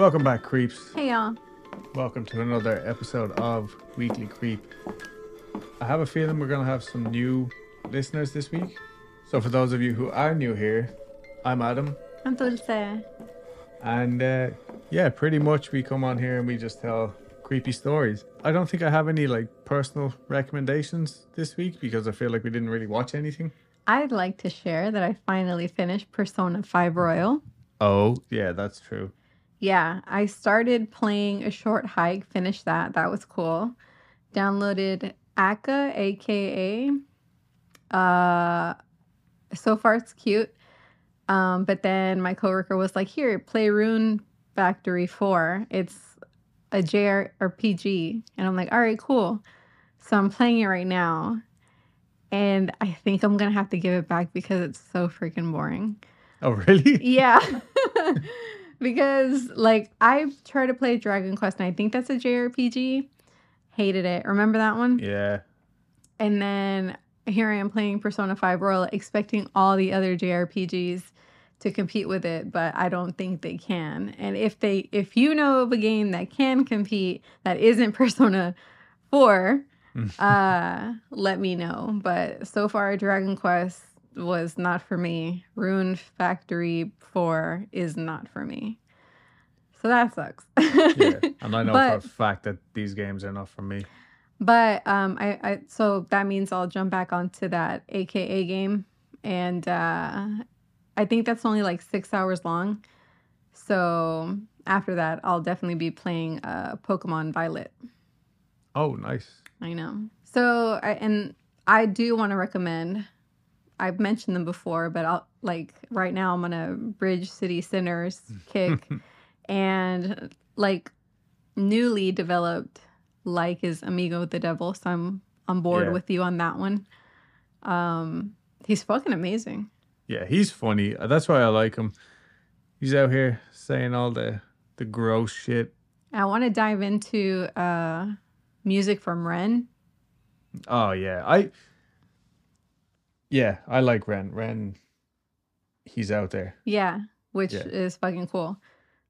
Welcome back, creeps. Hey y'all. Welcome to another episode of Weekly Creep. I have a feeling we're going to have some new listeners this week. So, for those of you who are new here, I'm Adam. I'm Dulce. And uh, yeah, pretty much we come on here and we just tell creepy stories. I don't think I have any like personal recommendations this week because I feel like we didn't really watch anything. I'd like to share that I finally finished Persona 5 Royal. Oh, yeah, that's true. Yeah, I started playing a short hike, finished that. That was cool. Downloaded Aka, aka. Uh, so far it's cute. Um, but then my coworker was like, "Here, play Rune Factory 4. It's a JRPG." And I'm like, "All right, cool." So I'm playing it right now. And I think I'm going to have to give it back because it's so freaking boring. Oh, really? Yeah. because like I've tried to play Dragon Quest and I think that's a JRPG. Hated it. Remember that one? Yeah. And then here I am playing Persona 5 Royal expecting all the other JRPGs to compete with it, but I don't think they can. And if they if you know of a game that can compete that isn't Persona 4, uh let me know. But so far Dragon Quest was not for me. Rune Factory 4 is not for me. So that sucks. yeah. And I know But- for a fact that these games are not for me. But um, I, I so that means I'll jump back onto that AKA game, and uh, I think that's only like six hours long. So after that, I'll definitely be playing uh, Pokemon Violet. Oh, nice. I know. So I and I do want to recommend. I've mentioned them before, but I'll like right now I'm on a Bridge City Sinners kick, and like newly developed like is Amigo the Devil, so I'm on board Yeah. with you on that one. Um, he's fucking amazing. Yeah, he's funny. That's why I like him. He's out here saying all the the gross shit. I want to dive into uh music from Ren. Oh yeah, I. Yeah, I like Ren. Ren, he's out there. Yeah, which Yeah. is fucking cool.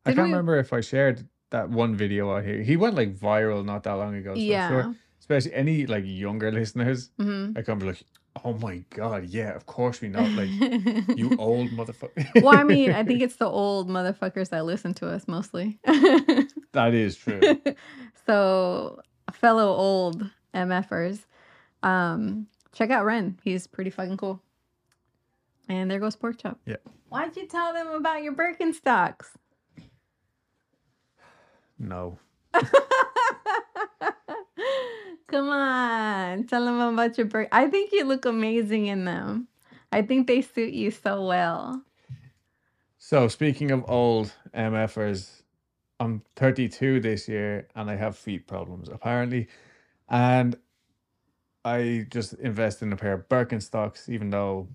I can't we- remember if I shared that one video out here. He went like viral not that long ago. So Yeah. sure, especially any like younger listeners, hmm I can be like, "Oh my god, yeah, of course we know." Like you old motherfucker. well, I mean, I think it's the old motherfuckers that listen to us mostly. that is true. so, fellow old MFers, um, check out Ren. He's pretty fucking cool. And there goes Pork Chop. Yeah. Why'd you tell them about your Birkenstocks? No. Come on, tell them about your Birk. I think you look amazing in them. I think they suit you so well. So speaking of old MFers, I'm 32 this year and I have feet problems apparently, and I just invested in a pair of Birkenstocks, even though,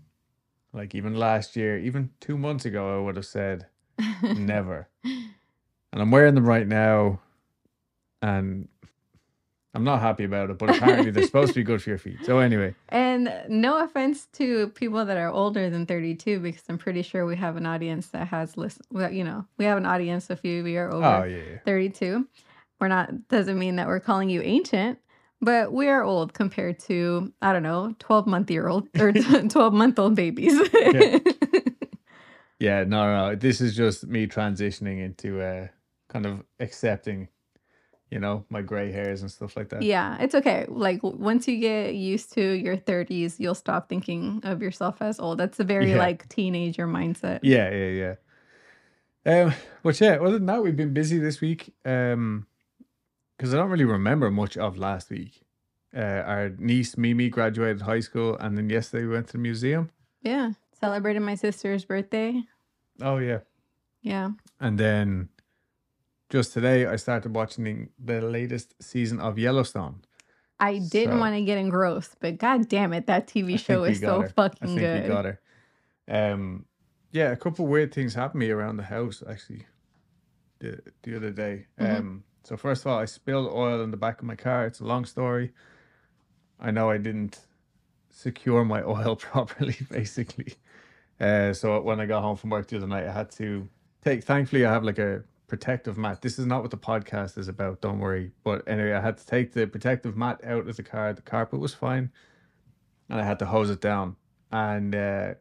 like even last year, even two months ago, I would have said never. And I'm wearing them right now, and I'm not happy about it. But apparently, they're supposed to be good for your feet. So anyway, And no offense to people that are older than 32, because I'm pretty sure we have an audience that has list- Well, you know, we have an audience if you are over oh yeah, yeah. 32. We're not doesn't mean that we're calling you ancient, but we are old compared to I don't know 12 month year old or 12 month old babies. Yeah. Yeah, no, no. This is just me transitioning into uh kind of accepting, you know, my gray hairs and stuff like that. Yeah, it's okay. Like once you get used to your 30s, you'll stop thinking of yourself as old. That's a very Yeah. like teenager mindset. Yeah, yeah, yeah. Um, but yeah, other than that, we've been busy this week. Um, because I don't really remember much of last week. Uh, our niece Mimi graduated high school, and then yesterday we went to the museum. Yeah. Celebrated my sister's birthday. Oh yeah, Yeah. and then just today I started watching the latest season of Yellowstone. I didn't So- want to get engrossed, but god damn it, that TV show is so her. I fucking think good. we got her. Um, yeah, a couple weird things happened to me around the house actually. The the other day. Mhm. Um, so first of all, I spilled oil in the back of my car. It's a long story. I know I didn't secure my oil properly, basically. Uh, so when I got home from work the other night, I had to take. Thankfully, I have like a protective mat. This is not what the podcast is about. Don't worry. But anyway, I had to take the protective mat out of the car. The carpet was fine, and I had to hose it down. And uh,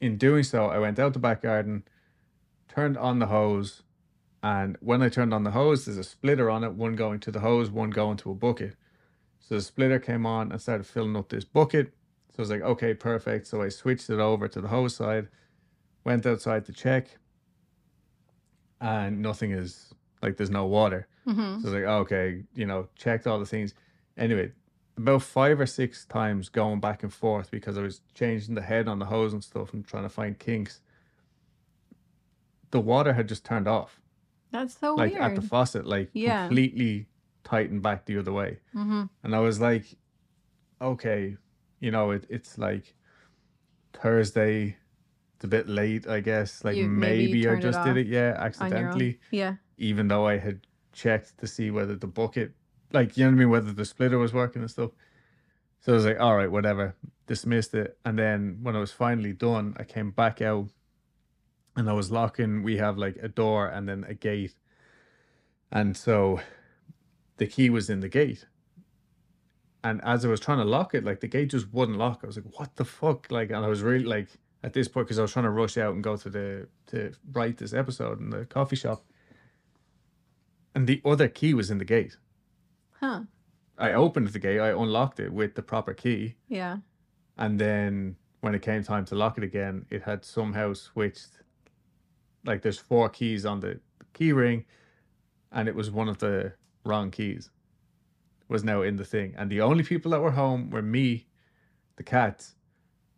in doing so, I went out the back garden, turned on the hose, and when I turned on the hose, there's a splitter on it, one going to the hose, one going to a bucket. So the splitter came on and started filling up this bucket. So I was like, okay, perfect. So I switched it over to the hose side, went outside to check, and nothing is like there's no water. hmm So I was like, okay, you know, checked all the things. Anyway, about five or six times going back and forth because I was changing the head on the hose and stuff and trying to find kinks. The water had just turned off, That's so weird. like weird. at the faucet, like Yeah. completely tightened back the other way. hmm And I was like, okay, you know, it, it's like Thursday. It's a bit late, I guess. Like You- maybe maybe, I turned it just did it, yeah, On your own. accidentally Yeah. even though I had checked to see whether the bucket, like, you know what I mean, whether the splitter was working and stuff. So I was like, all right, whatever, dismissed it. And then when I was finally done, I came back out and I was locking, we have like a door and then a gate. And so the key was in the gate. And as I was trying to lock it, like the gate just wouldn't lock. I was like, what the fuck? Like, and I was really like, at this point, because I was trying to rush out and go to the, to write this episode in the coffee shop and the other key was in the gate. Huh. I opened the gate, I unlocked it with the proper key, Yeah. and then when it came time to lock it again, it had somehow switched. Like there's four keys on the key ring, and it was one of the wrong keys. Was now in the thing, and the only people that were home were me, the cat,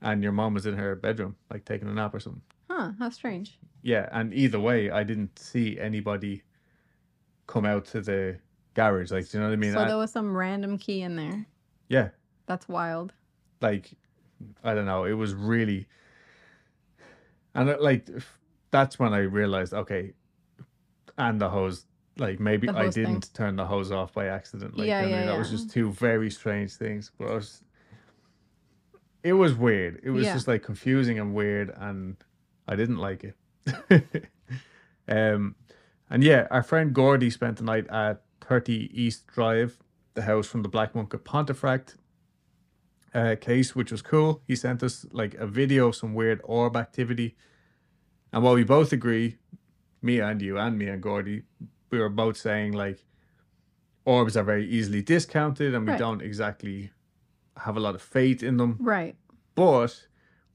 and your mom was in her bedroom, like taking a nap or something. Huh. How strange. Yeah, and either way, I didn't see anybody come out to the garage. Like, do you know what I mean? so I- there was some random key in there. yeah, That's wild. like I don't know. It was really, and it, like f- that's when I realized, okay, and the hose. Like maybe The I didn't turn the hose off by accident. Like, Yeah, you know what I yeah, that was just two very strange things. But was, it was weird. It was Yeah. just like confusing and weird, and I didn't like it. um, and yeah, our friend Gordy spent the night at 30 East Drive, the house from the Black Monk of Pontefract uh, case, which was cool. He sent us like a video of some weird orb activity. And while we both agree, me and you and me and Gordy, we were both saying like orbs are very easily discounted and we Right. don't exactly have a lot of faith in them. Right. But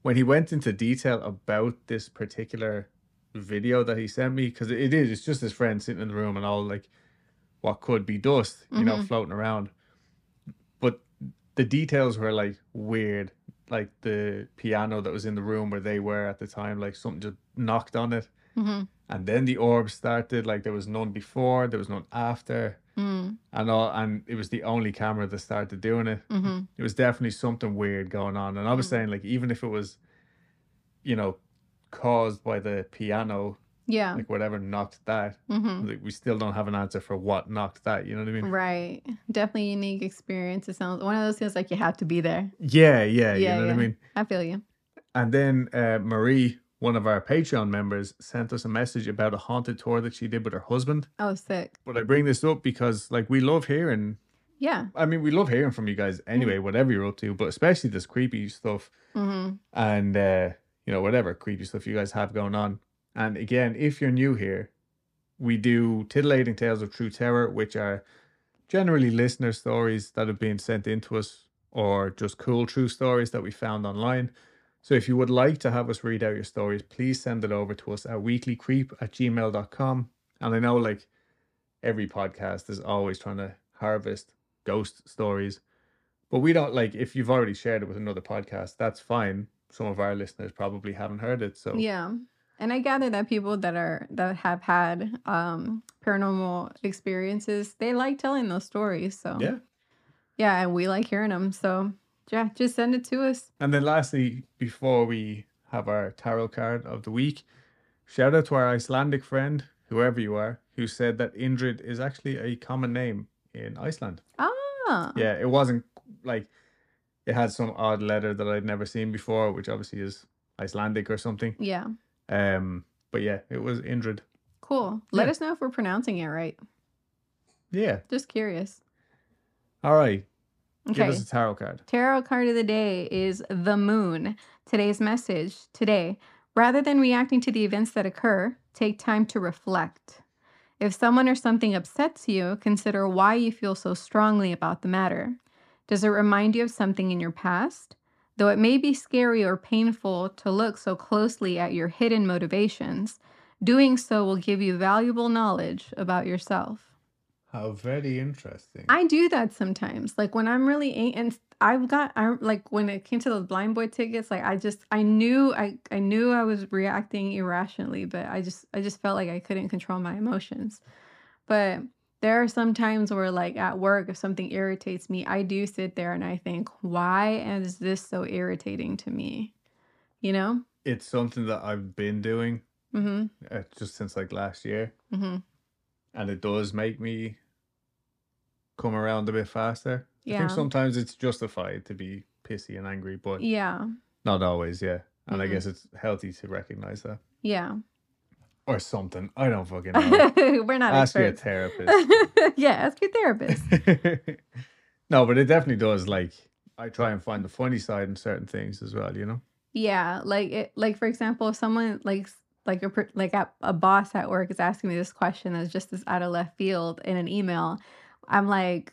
when he went into detail about this particular video that he sent me, because it is, it's just his friend sitting in the room and all like what could be dust, you know, Mhm. floating around. But the details were like weird. Like the piano that was in the room where they were at the time, like something just knocked on it. hmm And then the orb started, like there was none before, there was none after, Mm. and all and it was the only camera that started doing it hmm it was definitely something weird going on. And I was Mm. saying, like, even if it was, you know, caused by the piano, Yeah. like whatever knocked that, hmm like, we still don't have an answer for what knocked that. You know what I mean? Right. Definitely unique experience. It sounds one of those things like you have to be there. Yeah, yeah, Yeah, you know what. I mean? I feel you. And then uh, Marie, one of our Patreon members, sent us a message about a haunted tour that she did with her husband. Oh, sick. But I bring this up because, like, we love hearing. Yeah. I mean, we love hearing from you guys anyway, whatever you're up to, but especially this creepy stuff. hmm and uh, you know whatever creepy stuff you guys have going on. And again, if you're new here, we do titillating tales of true terror, which are generally listener stories that have been sent in to us, or just cool true stories that we found online. So if you would like to have us read out your stories, please send it over to us at weeklycreep at gmail.com. And I know like every podcast is always trying to harvest ghost stories. But we don't like if you've already shared it with another podcast, that's fine. Some of our listeners probably haven't heard it. So Yeah. And I gather that people that are that have had um paranormal experiences, they like telling those stories. So yeah. yeah, and we like hearing them. So yeah, just send it to us. And then lastly, before we have our tarot card of the week, shout out to our Icelandic friend, whoever you are, who said that Indrid is actually a common name in Iceland. Ah. Yeah, it wasn't like it had some odd letter that I'd never seen before, which obviously is Icelandic or something. Yeah. Um, but yeah, it was Indrid. Cool. Let Yeah. us know if we're pronouncing it right. Yeah. Just curious. All right. Give Okay. us a tarot card. Tarot card of the day is the moon. Today's message today rather than reacting to the events that occur, take time to reflect. If someone or something upsets you, consider why you feel so strongly about the matter. Does it remind you of something in your past? Though it may be scary or painful to look so closely at your hidden motivations, doing so will give you valuable knowledge about yourself. How very interesting. I do that sometimes. Like when I'm really ang- and I've got I like when it came to those blind boy tickets, like I just I knew I I knew I was reacting irrationally, but I just I just felt like I couldn't control my emotions. But there are some times where like at work if something irritates me, I do sit there and I think, why is this so irritating to me? You know? it's something that I've been doing Mhm. uh, just since like last year, Mhm. and it does make me come around a bit faster. I think sometimes it's justified to be pissy and angry, but Yeah. not always. Yeah, and I Mhm. guess it's healthy to recognize that Yeah. or something. I don't fucking know. We're not Ask your therapist. yeah, ask your therapist. no, but it definitely does. Like I try and find the funny side in certain things as well. You know. Yeah, like it, like for example, if someone like like a like a, a boss at work is asking me this question that's just this out of left field in an email, I'm like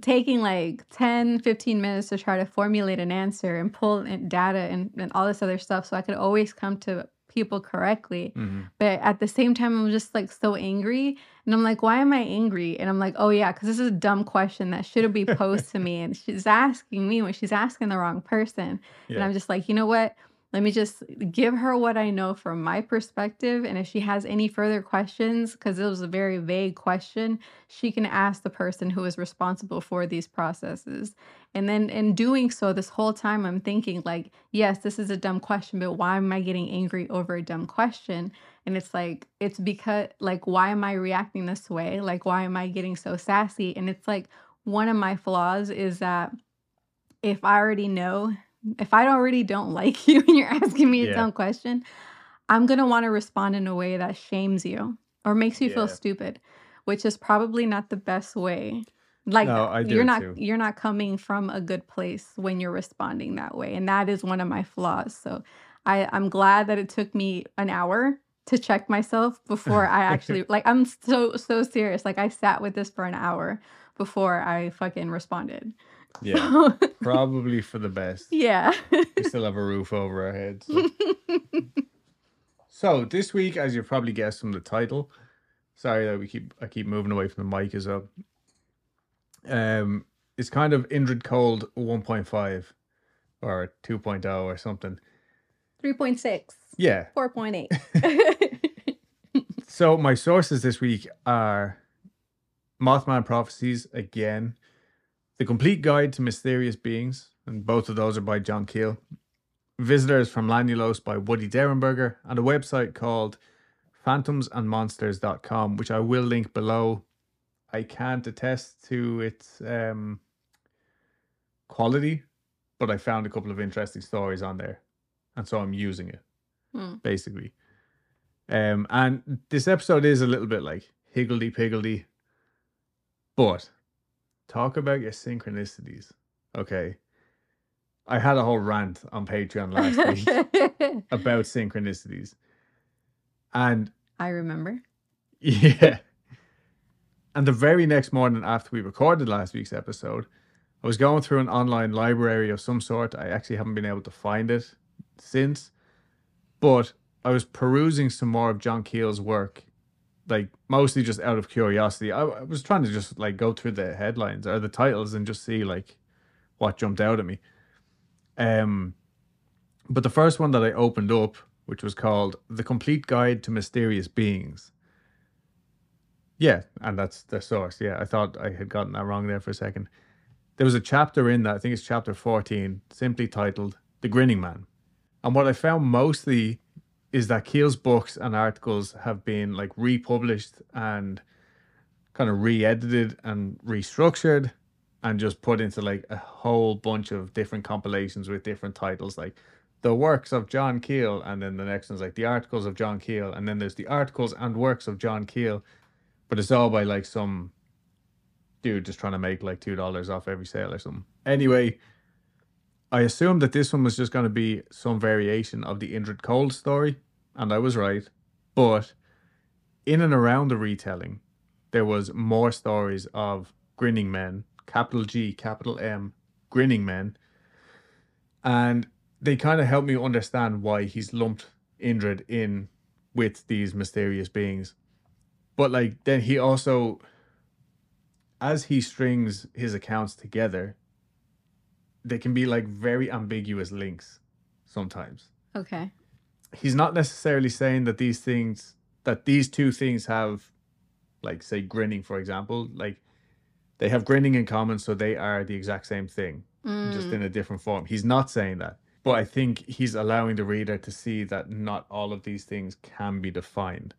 taking like 10 15 minutes to try to formulate an answer and pull in data and, and all this other stuff so I could always come to people correctly. hmm But at the same time, I'm just like so angry. And I'm like, why am I angry? And I'm like, oh, yeah, because this is a dumb question that shouldn't be posed to me. And she's asking me when she's asking the wrong person. And I'm just like, you know what? Let me just give her what I know from my perspective. And if she has any further questions, because it was a very vague question, she can ask the person who is responsible for these processes. And then in doing so, this whole time I'm thinking, like, yes, this is a dumb question, but why am I getting angry over a dumb question? And it's like, it's because, like, why am I reacting this way? Like, why am I getting so sassy? And it's like, one of my flaws is that if I already know, if I already don't like you and you're asking me a Yeah. dumb question, I'm going to want to respond in a way that shames you or makes you feel stupid, which is probably not the best way. Like No, you're not too. you're not coming from a good place when you're responding that way. And that is one of my flaws. So I, I'm glad that it took me an hour to check myself before I actually like I'm so so serious. Like I sat with this for an hour before I fucking responded. Yeah. So, Probably for the best. yeah. We still have a roof over our heads. So. So this week, as you probably guessed from the title, sorry that we keep I keep moving away from the mic as well. Um, it's kind of Indrid Cold 1.5 or 2.0 or something. 3.6. Yeah. 4.8. So my sources this week are Mothman Prophecies again, The Complete Guide to Mysterious Beings, and both of those are by John Keel. Visitors from Lanulos by Woody Derenberger, and a website called phantomsandmonsters.com, which I will link below. I can't attest to its um, quality, but I found a couple of interesting stories on there, and so I'm using it Hmm. basically. Um, and this episode is a little bit like higgledy piggledy, but talk about your synchronicities. Okay, I had a whole rant on Patreon last week about synchronicities, and I remember. yeah. And the very next morning after we recorded last week's episode, I was going through an online library of some sort. I actually haven't been able to find it since, but I was perusing some more of John Keel's work, like mostly just out of curiosity. I, I was trying to just like go through the headlines or the titles and just see like what jumped out at me. Um, but the first one that I opened up, which was called "The Complete Guide to Mysterious Beings." Yeah, and that's the source. Yeah, I thought I had gotten that wrong there for a second. There was a chapter in that, I think it's chapter 14, simply titled The Grinning Man. And what I found mostly is that Keel's books and articles have been like republished and kind of re edited and restructured and just put into like a whole bunch of different compilations with different titles like the works of John Keel, and then the next one's like the articles of John Keel, and then there's the articles and works of John Keel, but it's all by like some dude just trying to make like two dollars off every sale or something. Anyway, I assumed that this one was just going to be some variation of the Indrid Cold story, and I was right. But in and around the retelling, there was more stories of grinning men, capital G, capital M, grinning men, and they kind of helped me understand why he's lumped Indrid in with these mysterious beings. But like then he also as he strings his accounts together, they can be like very ambiguous links sometimes. Okay. He's not necessarily saying that these things that these two things have like say grinning for example, like they have grinning in common so they are the exact same thing just Mm, in a different form. He's not saying that. But I think he's allowing the reader to see that not all of these things can be defined.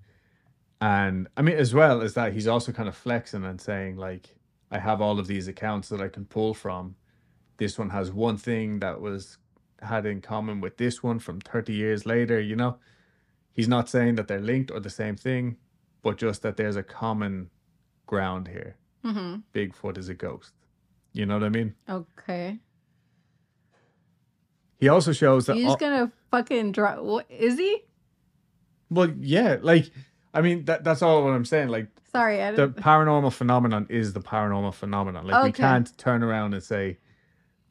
And I mean, as well as that, he's also kind of flexing and saying, like, I have all of these accounts that I can pull from. This one has one thing that was had in common with this one from 30 years later, you know? He's not saying that they're linked or the same thing, but just that there's a common ground here. hmm Bigfoot is a ghost. You know what I mean? Okay. He also shows that he's all- gonna fucking drop? What is he? Well, yeah, like I mean that that's all what I'm saying. Like Sorry, I the paranormal phenomenon is the paranormal phenomenon. Like we can't turn around and say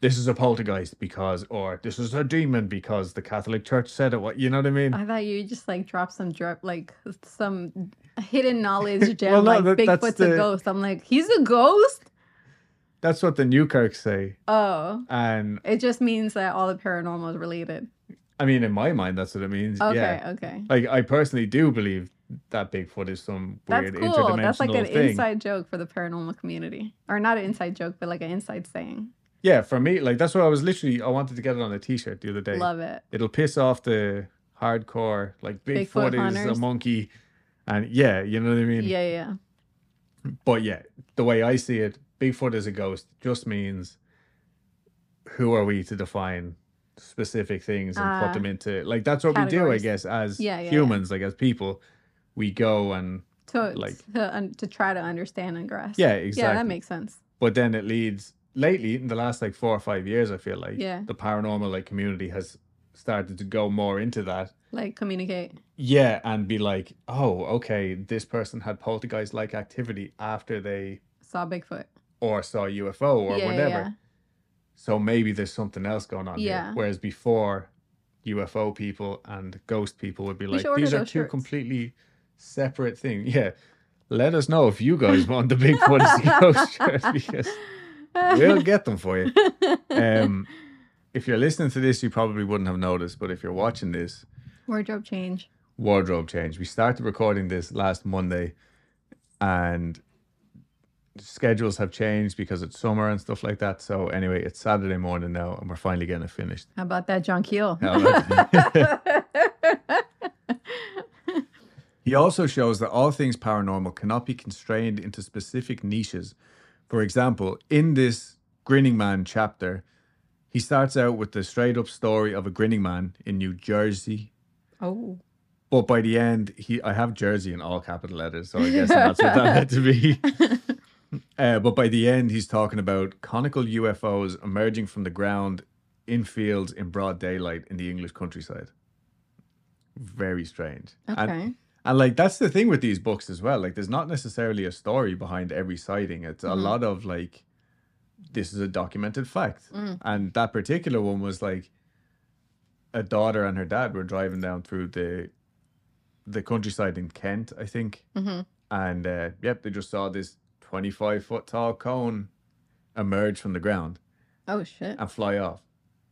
this is a poltergeist because or this is a demon because the Catholic Church said it. What you know what I mean? I thought you just like dropped some drop, like some hidden knowledge gem, Well, no, like that- Bigfoot's a ghost. I'm like, he's a ghost. That's what the new Newkirks say. Oh, And it just means that all the paranormal is related. I mean in my mind that's what it means. Okay, Yeah. okay. Like I personally do believe that Bigfoot is some weird That's cool. That's like an thing. inside joke for the paranormal community, or not an inside joke, but like an inside saying. Yeah, for me, like that's what I was literally I wanted to get it on a t shirt the other day. Love it. it'll piss off the hardcore like Bigfoot Bigfoot, is hunters. a monkey and yeah you know what I mean Yeah, yeah. but yeah the way I see it Bigfoot is a ghost just means who are we to define specific things and Ah. put them into like that's what we do I guess as Yeah, yeah, yeah. humans like as people we go and To Like- to, un- to try to understand and grasp. yeah exactly. Yeah, that makes sense. but then it leads lately in the last like four or five years I feel like Yeah. the paranormal like community has started to go more into that Like communicate. Yeah, and be like, oh, okay, this person had poltergeist like activity after they Saw Bigfoot. or saw a UFO or yeah, whatever. yeah. So maybe there's something else going on Yeah. here. Whereas before, UFO people and ghost people would be like, these are two shirts." completely separate things. Yeah. Let us know if you guys want the Bigfoot ghost shirt because we'll get them for you. Um, if you're listening to this, you probably wouldn't have noticed, but if you're watching this, Wardrobe change. wardrobe change. We started recording this last Monday and schedules have changed because it's summer and stuff like that. So anyway, it's Saturday morning now and we're finally getting it finished. How about that, John Keel? He also shows that all things paranormal cannot be constrained into specific niches. For example, in this Grinning Man chapter, he starts out with the straight up story of a grinning man in New Jersey, oh, But by the end, he I have Jersey in all capital letters, so I guess that's what that had to be. Uh, but by the end, he's talking about conical UFOs emerging from the ground in fields in broad daylight in the English countryside. Very strange. okay. And, and like that's the thing with these books as well. Like there's not necessarily a story behind every sighting. It's a Mhm. lot of like this is a documented fact. Mm. And that particular one was like a daughter and her dad were driving down through the the countryside in Kent, I think. hmm And uh, yep, they just saw this 25 foot tall cone emerge from the ground Oh shit. and fly off.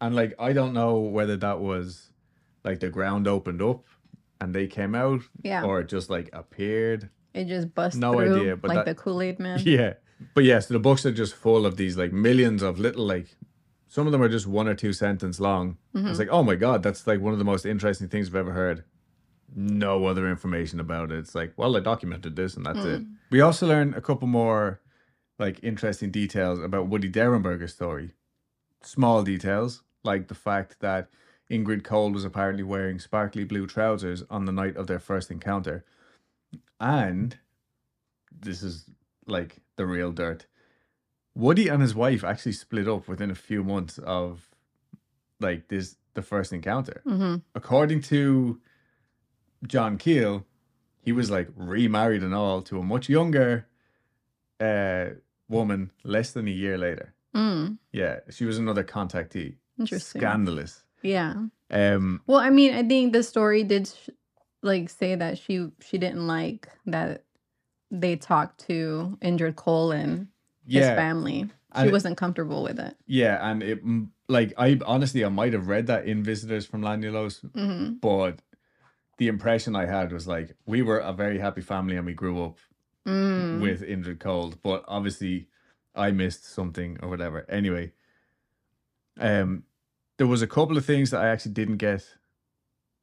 And like, I don't know whether that was like the ground opened up and they came out Yeah. or it just like appeared. it just busts no through idea, but like that- the Kool Aid man. Yeah. But yes, the books are just full of these like millions of little like some of them are just one or two sentence long. Mhm. It's like, oh my god, that's like one of the most interesting things I've ever heard. No other information about it. It's like, well, I documented this and that's it. Mm. We also learn a couple more like interesting details about Woody Derenberger's story. Small details, like the fact that Indrid Cold was apparently wearing sparkly blue trousers on the night of their first encounter. And this is like the real dirt. Woody and his wife actually split up within a few months of like this the first encounter. hmm According to John Keel, he was like remarried and all to a much younger uh woman less than a year later. Mm, Yeah, she was another contactee. interesting. Scandalous. Yeah. Um Well, I mean, I think the story did sh- like say that she she didn't like that they talked to Indrid Cold and his yeah, family. She And wasn't comfortable with it. yeah, and it like I honestly I might have read that in Visitors from Lanulos, hmm but the impression I had was like we were a very happy family and we grew up Mm. with Indrid Cold, but obviously I missed something or whatever. Anyway, um, there was a couple of things that I actually didn't get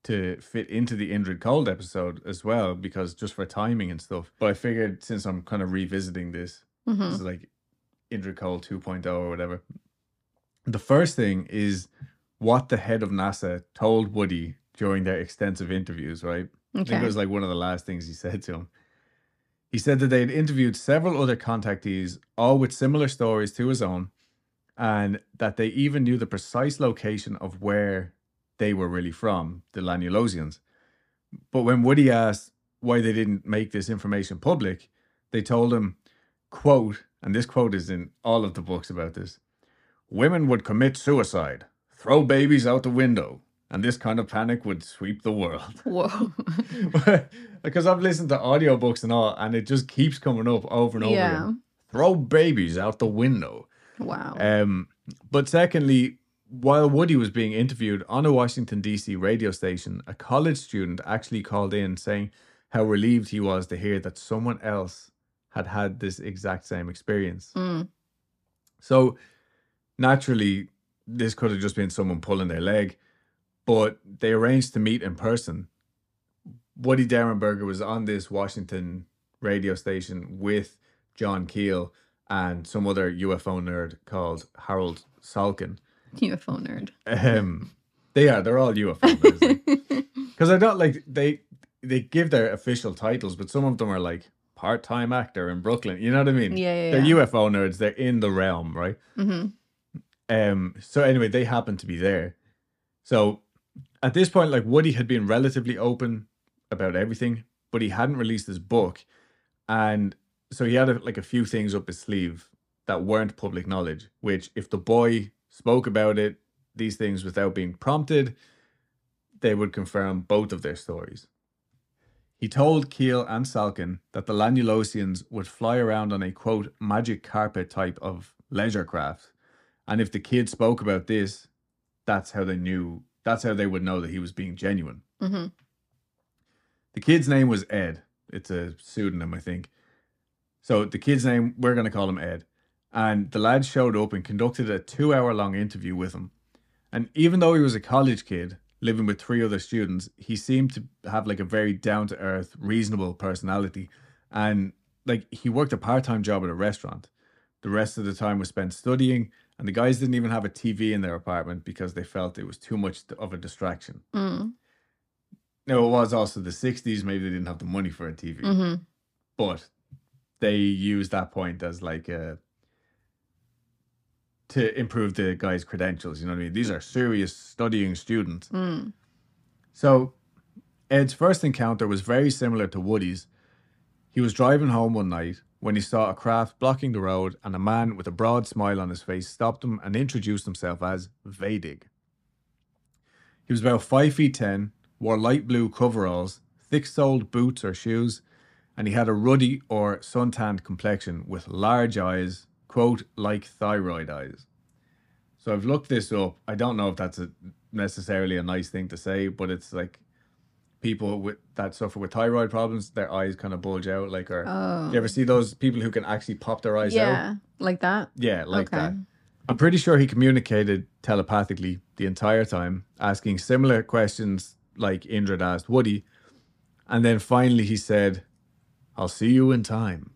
to fit into the Indrid Cold episode as well because just for timing and stuff. But I figured since I'm kind of revisiting this, Mhm. this is like Indrid Cold 2.0 or whatever. The first thing is what the head of NASA told Woody during their extensive interviews, right? I think it was like one of the last things he said to him. He said that they had interviewed several other contactees, all with similar stories to his own, and that they even knew the precise location of where they were really from, the Lanulosians. But when Woody asked why they didn't make this information public, they told him, quote, and this quote is in all of the books about this women would commit suicide, throw babies out the window, and this kind of panic would sweep the world. Whoa. because I've listened to audiobooks and all, and it just keeps coming up over and over Yeah. again. Throw babies out the window. Wow. Um, but secondly, while Woody was being interviewed on a Washington D.C. radio station, a college student actually called in saying how relieved he was to hear that someone else had had this exact same experience. Mm. So naturally, this could have just been someone pulling their leg, but they arranged to meet in person. Woody Derenberger was on this Washington radio station with John Keel and some other UFO nerd called Harold Salkin. UFO nerd. Um, they are, they're all UFO nerds. Because I don't like, they, they give their official titles, but some of them are like part time actor in Brooklyn. You know what I mean? Yeah, yeah, They're yeah. UFO nerds, they're in the realm, right? hmm Um, so anyway, they happened to be there. So at this point, like Woody had been relatively open about everything, but he hadn't released his book. And so he had a, like a few things up his sleeve that weren't public knowledge, which if the boy spoke about it, these things without being prompted, they would confirm both of their stories. He told Keel and Salkin that the Lanulosians would fly around on a quote magic carpet type of leisure craft and if the kid spoke about this, that's how they knew, that's how they would know that he was being genuine. hmm The kid's name was Ed. It's a pseudonym, I think. So the kid's name, we're going to call him Ed. And the lad showed up and conducted a two hour long interview with him. And even though he was a college kid living with three other students, he seemed to have like a very down to earth, reasonable personality. And like he worked a part time job at a restaurant. The rest of the time was spent studying, and the guys didn't even have a TV in their apartment because they felt it was too much of a distraction. Mm. Now, it was also the 60s, maybe they didn't have the money for a TV, hmm but they use that point as like a. to improve the guy's credentials. You know what I mean? These are serious studying students. Mm. So, Ed's first encounter was very similar to Woody's. He was driving home one night when he saw a craft blocking the road, and a man with a broad smile on his face stopped him and introduced himself as Vadig. He was about five feet ten, wore light blue coveralls, thick soled boots or shoes, and he had a ruddy or suntanned complexion with large eyes, quote, like thyroid eyes. So I've looked this up. I don't know if that's a, necessarily a nice thing to say, but it's like people with that suffer with thyroid problems, their eyes kind of bulge out. Like, or Oh. you ever see those people who can actually pop their eyes out? yeah, like that. Yeah, like Okay. that. I'm pretty sure he communicated telepathically the entire time, asking similar questions like Indrid asked Woody. And then finally he said, I'll see you in time,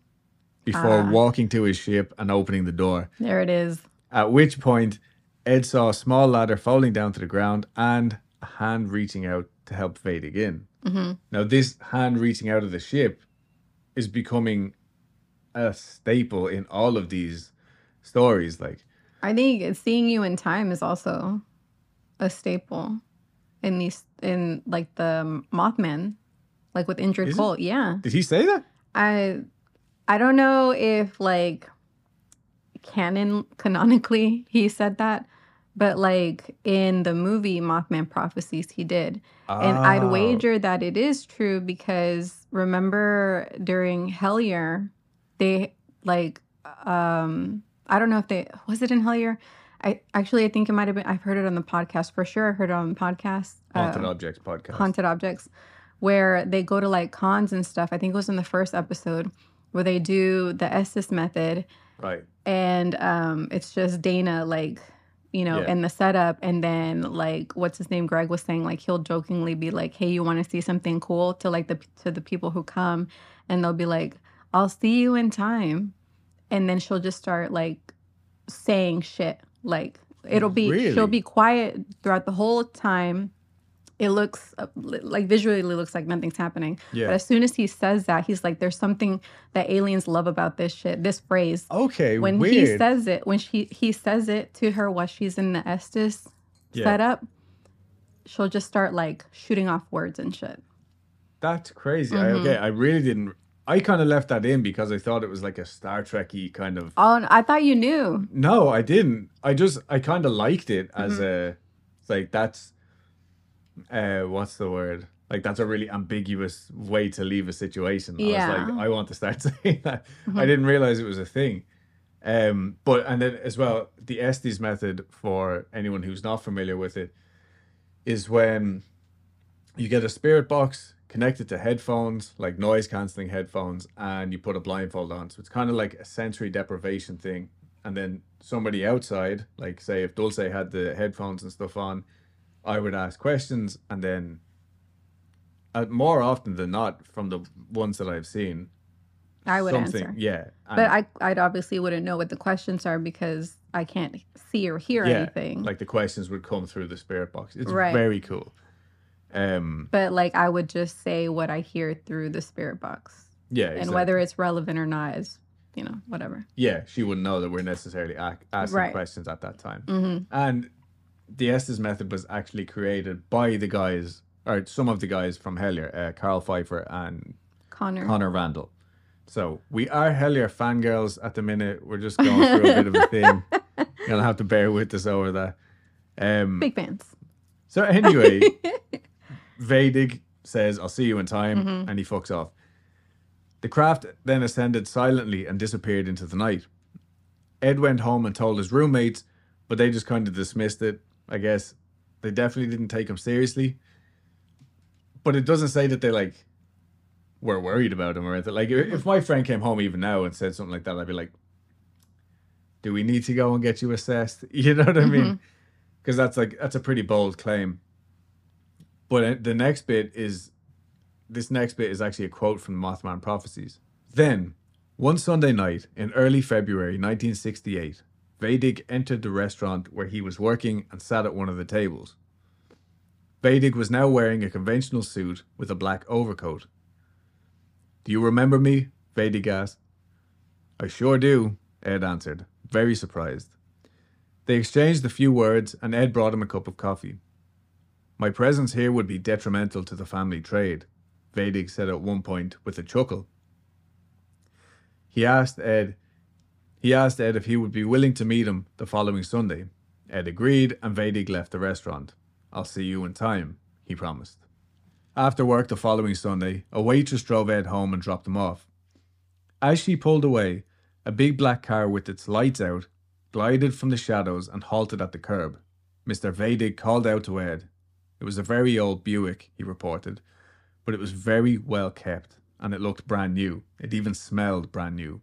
before Ah. walking to his ship and opening the door. There it is. At which point, Ed saw a small ladder falling down to the ground and a hand reaching out to help Vadig in. hmm Now, this hand reaching out of the ship is becoming a staple in all of these stories. Like, I think seeing you in time is also a staple in these in like the Mothman, like with Indrid? Cold. Yeah, did he say that? I I don't know if like canon canonically he said that, but like in the movie Mothman Prophecies he did. And I'd Oh, wager that it is true because remember during Hellier, they like um I don't know if they was it in Hellier? I actually I think it might have been I've heard it on the podcast for sure. I heard it on the podcast. Haunted uh, Objects podcast. haunted objects where they go to like cons and stuff. I think it was in the first episode where they do the Estes method Right. and um it's just Dana like you know Yeah. in the setup and then like what's his name Greg was saying like he'll jokingly be like hey you want to see something cool to like the to the people who come and they'll be like I'll see you in time and then she'll just start like saying shit like it'll be Really? she'll be quiet throughout the whole time it looks uh, like visually it looks like nothing's happening Yeah. but as soon as he says that he's like there's something that aliens love about this shit this phrase Okay. when weird. he says it when she he says it to her while she's in the Estes Yeah. setup she'll just start like shooting off words and shit That's crazy. I, Mhm. okay, I really didn't. I kind of left that in because I thought it was like a Star Trekky kind of. oh i thought you knew No, I didn't. I just I kind of liked it as Mm-hmm. a like that's uh what's the word? Like that's a really ambiguous way to leave a situation. Yeah. I was like I want to start saying that. I Mhm. didn't realize it was a thing. Um but and then as well the Estes method for anyone who's not familiar with it is when you get a spirit box connected to headphones, like noise cancelling headphones, and you put a blindfold on. So it's kind of like a sensory deprivation thing. And then somebody outside, like say if Dulce had the headphones and stuff on, I would ask questions, and then uh, more often than not, from the ones that I've seen, i would something, answer yeah. and- but i I'd obviously wouldn't know what the questions are because i can't see or hear yeah, anything like the questions would come through the spirit box. It's Right. very cool. Um, but like i would just say what i hear through the spirit box yeah, and whether it's relevant or not is you know whatever yeah, she wouldn't know that we're necessarily ac- asking Right. questions at that time. hmm And the Estes method was actually created by the guys, or some of the guys from Hellier, uh, Karl Pfeiffer and connor Connor Randall. So we are Hellier fangirls at the minute. We're just going through a bit of a thing. You'll have to bear with us over that. Um, big fans so anyway, Vadig says, I'll see you in time, Mhm. and he fucks off. The craft then ascended silently and disappeared into the night. Ed went home and told his roommates, but they just kind of dismissed it. I guess they definitely didn't take him seriously. But it doesn't say that they like were worried about him or anything. Like if my friend came home even now and said something like that, I'd be like, "Do we need to go and get you assessed?" You know what I mean? Because that's like that's a pretty bold claim. But uh, the next bit is this next bit is actually a quote from the Mothman Prophecies. Then, one Sunday night in early February 1968, Vadig entered the restaurant where he was working and sat at one of the tables. Vadig was now wearing a conventional suit with a black overcoat. Do you remember me? Vadig asked. I sure do, Ed answered, very surprised. They exchanged a few words and Ed brought him a cup of coffee. My presence here would be detrimental to the family trade, Vadig said at one point with a chuckle. He asked Ed he asked Ed if he would be willing to meet him the following Sunday. Ed agreed and Vadig left the restaurant. I'll see you in time, he promised. After work the following Sunday, a waitress drove Ed home and dropped him off. As she pulled away, a big black car with its lights out glided from the shadows and halted at the curb. Mr. Vadig called out to Ed. It was a very old Buick, he reported, but it was very well kept and it looked brand new. It even smelled brand new.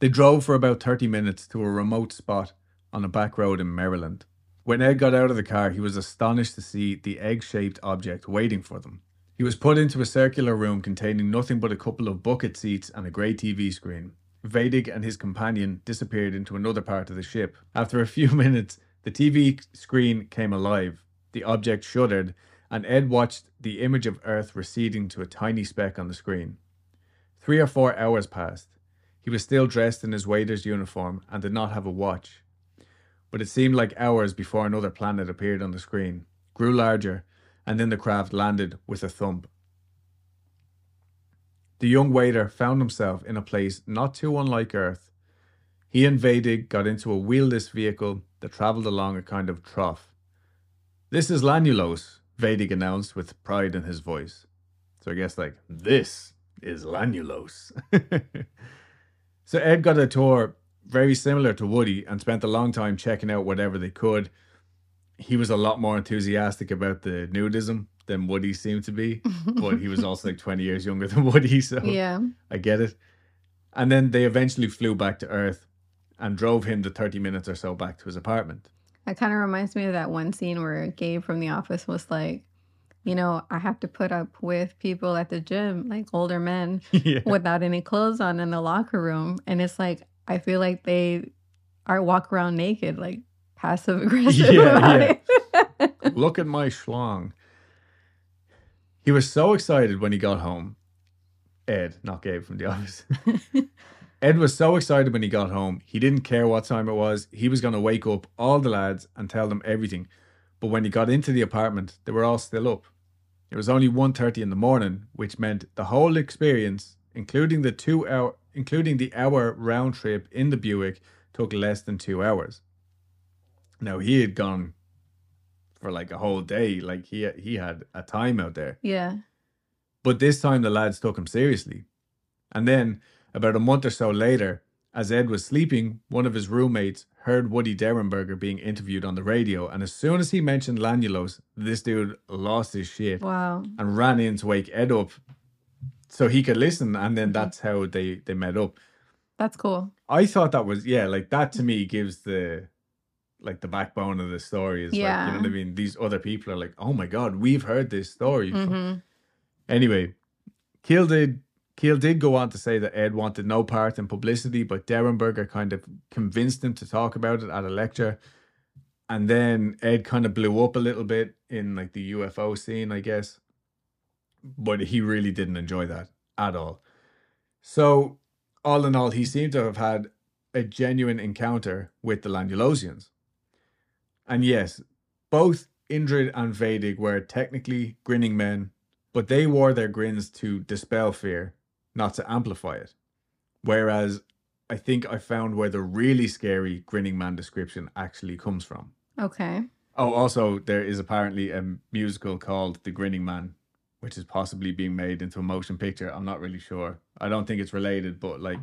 They drove for about 30 minutes to a remote spot on a back road in Maryland. When Ed got out of the car, he was astonished to see the egg shaped object waiting for them. He was put into a circular room containing nothing but a couple of bucket seats and a grey TV screen. Vadig and his companion disappeared into another part of the ship. After a few minutes, the TV screen came alive. The object shuddered, and Ed watched the image of Earth receding to a tiny speck on the screen. Three or four hours passed. He was still dressed in his waiter's uniform and did not have a watch. But it seemed like hours before another planet appeared on the screen, grew larger, and then the craft landed with a thump. The young waiter found himself in a place not too unlike Earth. He and Vadig got into a wheelless vehicle that travelled along a kind of trough. This is Lanulos, Vadig announced with pride in his voice. So I guess like, this is Lanulos. so Ed got a tour very similar to Woody and spent a long time checking out whatever they could. He was a lot more enthusiastic about the nudism than Woody seemed to be, but he was also like 20 years younger than Woody, so yeah. I get it. And then they eventually flew back to Earth and drove him the 30 minutes or so back to his apartment. That kind of reminds me of that one scene where Gabe from The Office was like, you know, I have to put up with people at the gym, like older men, yeah. without any clothes on in the locker room. And it's like, I feel like they are walk around naked, like passive aggressive Yeah, about yeah. it. Look at my schlong. He was so excited when he got home. Ed, not Gabe from the office. Ed was so excited when he got home. He didn't care what time it was. He was going to wake up all the lads and tell them everything. But when he got into the apartment, they were all still up. It was only 1.30 in the morning, which meant the whole experience, including the two hour including the hour round trip in the Buick, took less than 2 hours. Now he had gone for like a whole day, like he he had a time out there. yeah. But this time the lads took him seriously. And then, about a month or so later, as Ed was sleeping, one of his roommates heard Woody Derenberger being interviewed on the radio. And as soon as he mentioned Lanulos, this dude lost his shit Wow. and ran in to wake Ed up so he could listen. And then that's how they, they met up. That's cool. I thought that was, yeah, like that to me gives the. Like the backbone of the story is like, you know what I mean? These other people are like, oh my God, we've heard this story. hmm Anyway, Keel did go on to say that Ed wanted no part in publicity, but Derenberger kind of convinced him to talk about it at a lecture. And then Ed kind of blew up a little bit in like the UFO scene, I guess. But he really didn't enjoy that at all. So, all in all, he seemed to have had a genuine encounter with the Lanulosians. And yes, both Indrid and Vadig were technically grinning men, but they wore their grins to dispel fear, not to amplify it. Whereas I think I found where the really scary grinning man description actually comes from. Okay. Oh, also, there is apparently a musical called The Grinning Man, which is possibly being made into a motion picture. I'm not really sure. I don't think it's related, but like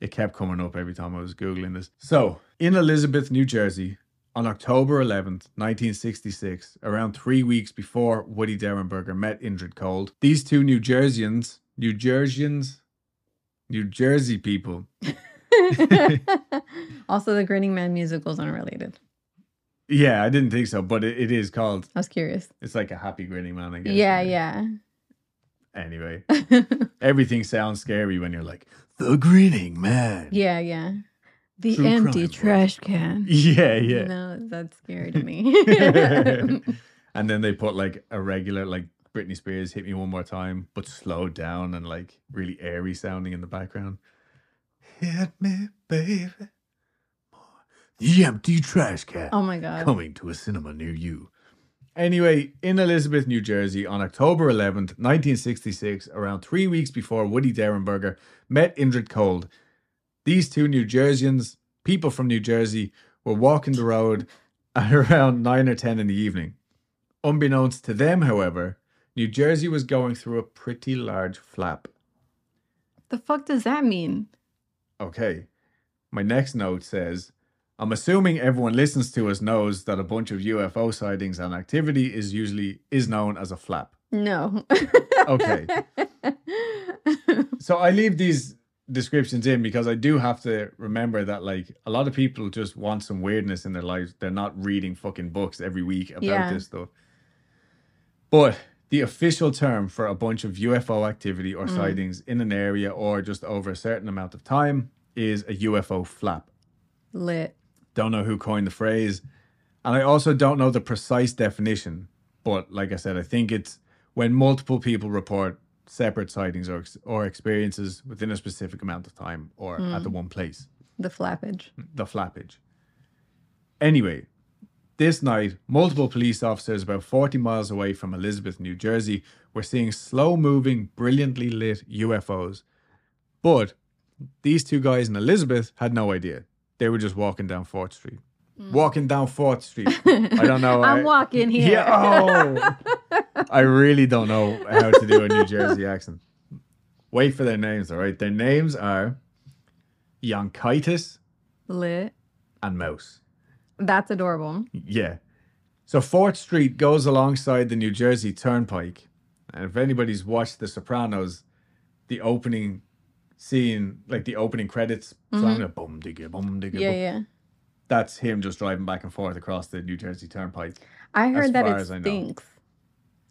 it kept coming up every time I was Googling this. So, in Elizabeth, New Jersey, on October 11th, 1966, around three weeks before Woody Derenberger met Indrid Cold, these two New Jerseyans, New Jerseyans, New Jersey people, also, the Grinning Man musical's unrelated. yeah, I didn't think so, but it, it is called, I was curious. it's like a happy grinning man, I guess. Yeah, yeah. Anyway, everything sounds scary when you're like, the grinning man. yeah, yeah. The True empty trash can. Yeah, yeah. No, that's scary to me. and then they put like a regular, like Britney Spears, hit me one more time, but slowed down and like really airy sounding in the background. Hit me, baby. The empty trash can oh my god. coming to a cinema near you. Anyway, in Elizabeth, New Jersey, on October 11th, 1966, around three weeks before Woody Derenberger met Indrid Cold, these two New Jerseyans, people from New Jersey, were walking the road at around 9 or 10 in the evening. Unbeknownst to them, however, New Jersey was going through a pretty large flap. The fuck does that mean? Okay. My next note says, I'm assuming everyone listens to us knows that a bunch of UFO sightings and activity is usually is known as a flap. No. Okay. So I leave these descriptions in because I do have to remember that like a lot of people just want some weirdness in their lives. They're not reading fucking books every week about Yeah. this stuff. But The official term for a bunch of UFO activity or Mm. sightings in an area or just over a certain amount of time is a UFO flap. Lit. Don't know who coined the phrase. And I also don't know the precise definition. But like I said, I think it's when multiple people report separate sightings or, or experiences within a specific amount of time or at the one place The flappage. the flappage. Anyway, this night, multiple police officers about 40 miles away from Elizabeth, New Jersey, were seeing slow moving, brilliantly lit UFOs. But these two guys in Elizabeth had no idea. They were just walking down 4th Street. Hmm. Walking down 4th Street. I don't know. I'm I- walking here. Yeah, oh. I really don't know how to do a New Jersey accent. Wait for their names, all right? Their names are Yonkaitis Lit. and Mouse. That's adorable. Yeah. So Fourth Street goes alongside the New Jersey Turnpike. And if anybody's watched The Sopranos, the opening scene, like the opening credits song, the bum digga bum digga Mm-hmm. Yeah, bum, yeah. that's him just driving back and forth across the New Jersey Turnpike. I heard that far it as I know. stinks.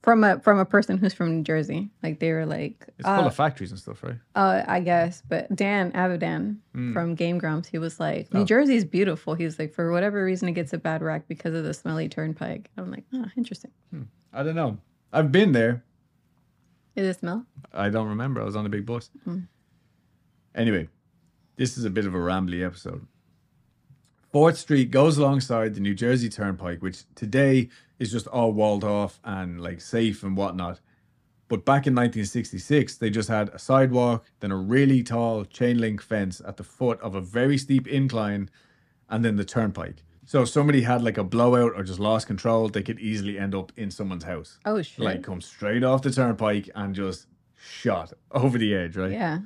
From a from a person who's from New Jersey. Like they were like It's uh, full of factories and stuff, right? Uh, I guess, but Dan Avidan Mm. from Game Grumps, he was like, New Oh. Jersey's beautiful. He's like, for whatever reason, it gets a bad rap because of the smelly turnpike. I'm like, oh, interesting. I don't know. I've been there. Is it smell? I don't remember. I was on a big bus. Mm. Anyway, this is a bit of a rambly episode. Fourth Street goes alongside the New Jersey Turnpike, which today is just all walled off and like safe and whatnot. But back in 1966, they just had a sidewalk, then a really tall chain link fence at the foot of a very steep incline, and then the turnpike. So if somebody had like a blowout or just lost control, they could easily end up in someone's house. Oh shit. Like come straight off the turnpike and just shot over the edge, right? yeah.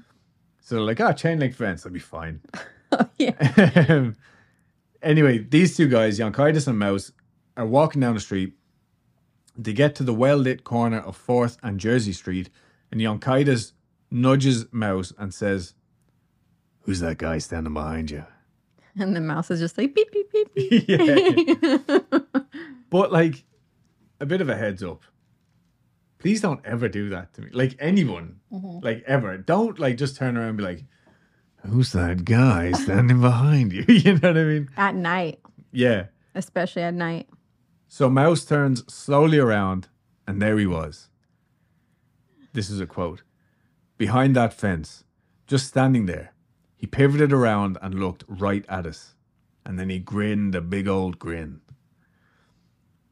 So they're like, ah, chain link fence, that'd be fine. Oh yeah. anyway, these two guys, Yonkaitis and Mouse, are walking down the street. They get to the well lit corner of 4th and Jersey Street, and Yonkaitis nudges Mouse and says, Who's that guy standing behind you? And the mouse is just like beep beep beep beep. But like, a bit of a heads up. Please don't ever do that to me. Like anyone, mm-hmm. like ever. Don't like just turn around and be like, Who's that guy standing behind you? you know what I mean? At night, Yeah. especially at night. So Mouse turns slowly around, and there he was. This is a quote. Behind that fence, just standing there, he pivoted around and looked right at us. And then he grinned a big old grin.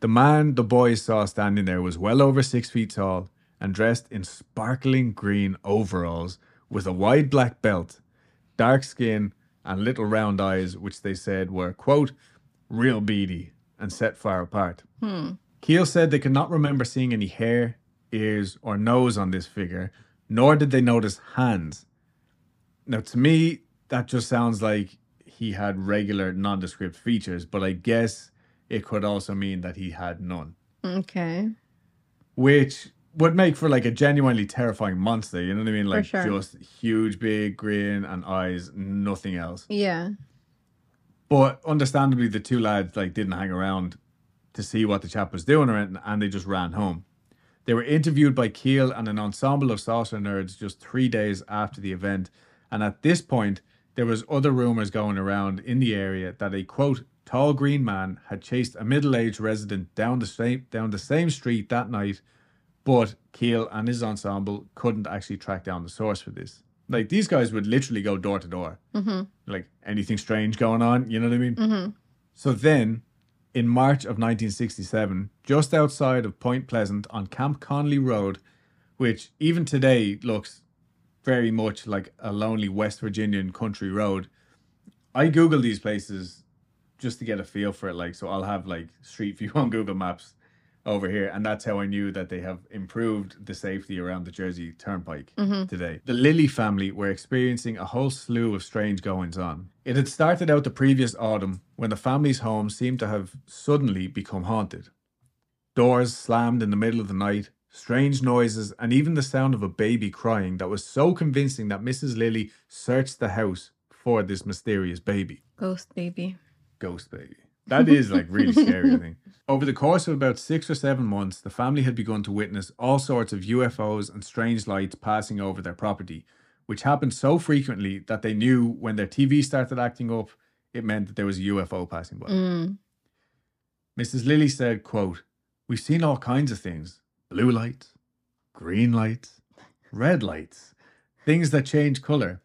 The man the boys saw standing there was well over six feet tall and dressed in sparkling green overalls with a wide black belt, dark skin, and little round eyes, which they said were, quote, real beady and set far apart. Hmm. Keel said they could not remember seeing any hair, ears, or nose on this figure, nor did they notice hands. Now, to me, that just sounds like he had regular nondescript features, but I guess it could also mean that he had none, Okay. which would make for like a genuinely terrifying monster. You know what I mean? Like sure. just huge, big grin and eyes, nothing else. Yeah. But understandably, the two lads like didn't hang around to see what the chap was doing or anything, and they just ran home. They were interviewed by Keel and an ensemble of saucer nerds just three days after the event, and at this point, there was other rumors going around in the area that a quote tall green man had chased a middle-aged resident down the same down the same street that night, but Keel and his ensemble couldn't actually track down the source for this. Like these guys would literally go door to door mm-hmm. like anything strange going on, you know what I mean? Mm-hmm. So then, in March of 1967, just outside of Point Pleasant on Camp Conley Road, which even today looks very much like a lonely West Virginian country road, I Google these places just to get a feel for it. Like, so I'll have like Street View on Google Maps over here, and that's how I knew that they have improved the safety around the Jersey Turnpike mm-hmm. today. The Lilly family were experiencing a whole slew of strange goings on. It had started out the previous autumn when the family's home seemed to have suddenly become haunted. Doors slammed in the middle of the night, strange noises, and even the sound of a baby crying that was so convincing that Mrs. Lilly searched the house for this mysterious baby. Ghost baby. Ghost baby. That is like really scary, I think. Over the course of about six or seven months, the family had begun to witness all sorts of UFOs and strange lights passing over their property, which happened so frequently that they knew when their TV started acting up, it meant that there was a UFO passing by. Mm. Mrs. Lilly said, quote, We've seen all kinds of things. Blue lights, green lights, red lights, things that change colour.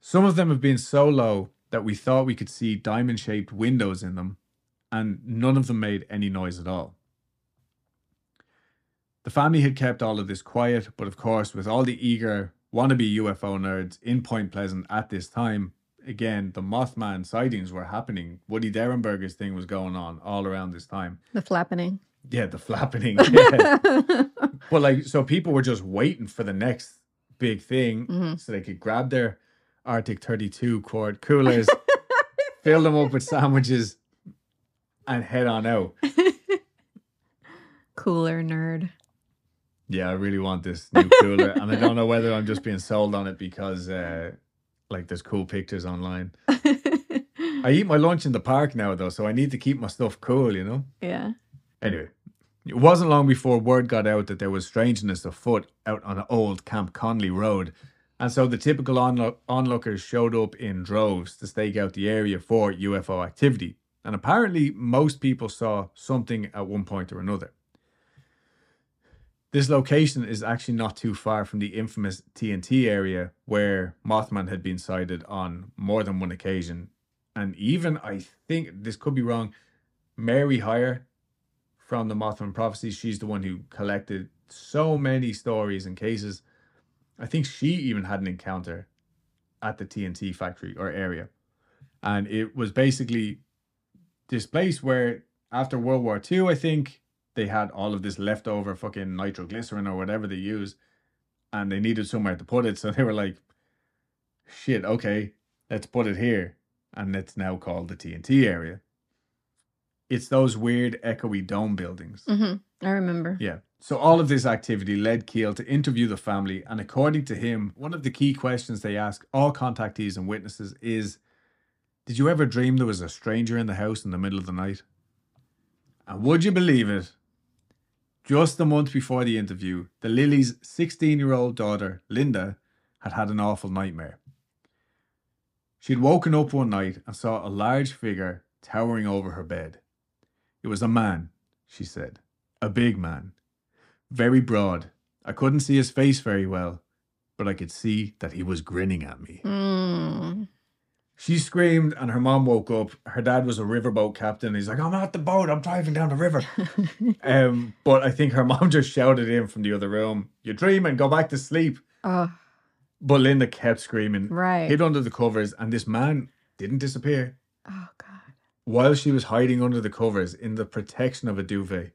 Some of them have been so low that we thought we could see diamond shaped windows in them, and none of them made any noise at all. The family had kept all of this quiet, but of course, with all the eager wannabe UFO nerds in Point Pleasant at this time, again, the Mothman sightings were happening. Woody Derenberger's thing was going on all around this time. The flappening. Yeah, the flapping. Yeah. but like, so people were just waiting for the next big thing Mhm. so they could grab their Arctic 32 quart coolers, fill them up with sandwiches, and head on out. Cooler nerd. Yeah, I really want this new cooler, and I don't know whether I'm just being sold on it because, uh, like, there's cool pictures online. I eat my lunch in the park now, though, so I need to keep my stuff cool, you know. yeah. Anyway, it wasn't long before word got out that there was strangeness afoot out on old Camp Conley Road, and so the typical onlo- onlookers showed up in droves to stake out the area for UFO activity. And apparently, most people saw something at one point or another. This location is actually not too far from the infamous TNT area where Mothman had been sighted on more than one occasion. And even, I think, this could be wrong, Mary Hyre from the Mothman Prophecy, she's the one who collected so many stories and cases. I think she even had an encounter at the TNT factory or area. And it was basically this place where after World War II, I think they had all of this leftover fucking nitroglycerin or whatever they use, and they needed somewhere to put it. So they were like, shit, okay, let's put it here. And it's now called the TNT area. It's those weird echoey dome buildings. hmm I remember. Yeah. So all of this activity led Keel to interview the family, and according to him, one of the key questions they ask all contactees and witnesses is Did you ever dream there was a stranger in the house in the middle of the night? And would you believe it? Just a month before the interview, the Lilly's 16 year old daughter, Linda, had had an awful nightmare. She'd woken up one night and saw a large figure towering over her bed. It was a man, she said, a big man, very broad. I couldn't see his face very well, but I could see that he was grinning at me. Mm. She screamed, and her mom woke up. Her dad was a riverboat captain. He's like, I'm at the boat. I'm driving down the river. um, but I think her mom just shouted in from the other room, You're dreaming, go back to sleep. oh, But Linda kept screaming, right. hid under the covers, and this man didn't disappear. oh, God. While she was hiding under the covers in the protection of a duvet,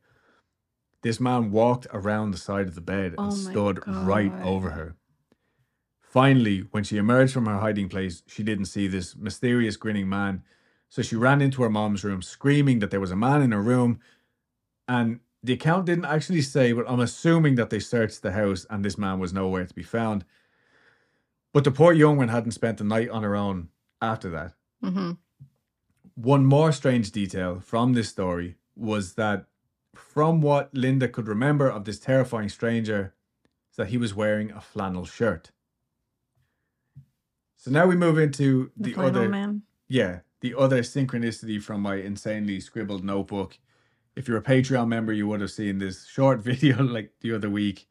this man walked around the side of the bed Oh and my stood right over her. Finally, when she emerged from her hiding place, she didn't see this mysterious grinning man. So she ran into her mom's room, screaming that there was a man in her room. And the account didn't actually say, but I'm assuming that they searched the house and this man was nowhere to be found. But the poor young one hadn't spent the night on her own after that. hmm One more strange detail from this story was that, from what Linda could remember of this terrifying stranger, is that he was wearing a flannel shirt. So now we move into The, the, other, man. yeah, the other synchronicity from my insanely scribbled notebook. If you're a Patreon member, you would have seen this short video like the other week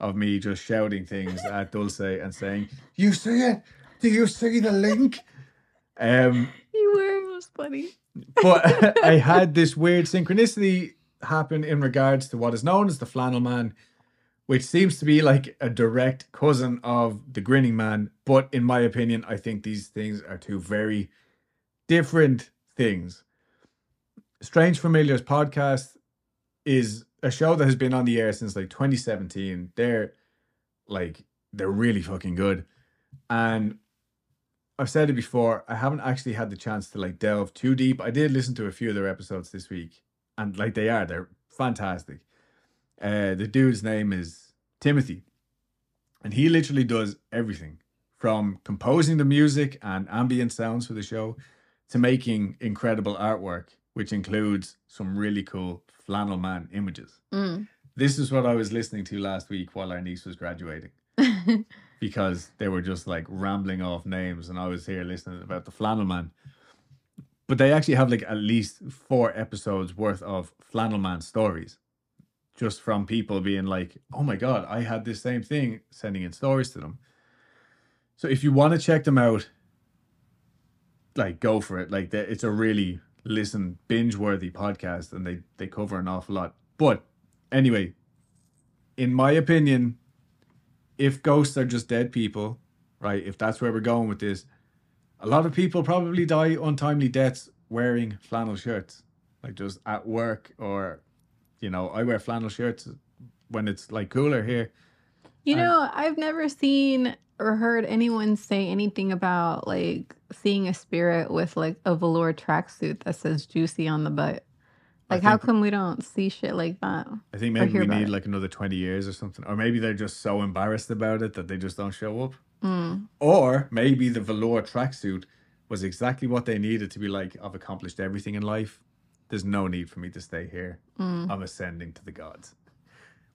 of me just shouting things at Dulce and saying, "You see it? Do you see the link?" Um, You were. It was funny. but I had this weird synchronicity happen in regards to what is known as the flannel man, which seems to be like a direct cousin of the grinning man. But in my opinion, I think these things are two very different things. Strange Familiars podcast is a show that has been on the air since like 2017. They're like, they're really fucking good. And I've said it before, I haven't actually had the chance to like delve too deep. I did listen to a few of their episodes this week, and like they are, they're fantastic. Uh, the dude's name is Timothy, and he literally does everything from composing the music and ambient sounds for the show to making incredible artwork, which includes some really cool flannel man images. Mm. This is what I was listening to last week while our niece was graduating because they were just like rambling off names, and I was here listening about the flannel man. But they actually have like at least four episodes worth of flannel man stories just from people being like, oh my God, I had this same thing, sending in stories to them. So if you want to check them out, like go for it. Like it's a really listen binge worthy podcast and they, they cover an awful lot. But anyway, in my opinion, if ghosts are just dead people, right? If that's where we're going with this, a lot of people probably die untimely deaths wearing flannel shirts, like just at work or, you know, I wear flannel shirts when it's like cooler here. You know, I've never seen or heard anyone say anything about like seeing a spirit with like a velour tracksuit that says juicy on the butt. Like, how come we don't see shit like that? I think maybe we need it. like another 20 years or something. Or maybe they're just so embarrassed about it that they just don't show up. Mm. Or maybe the velour tracksuit was exactly what they needed to be like, I've accomplished everything in life. There's no need for me to stay here. Mm. I'm ascending to the gods.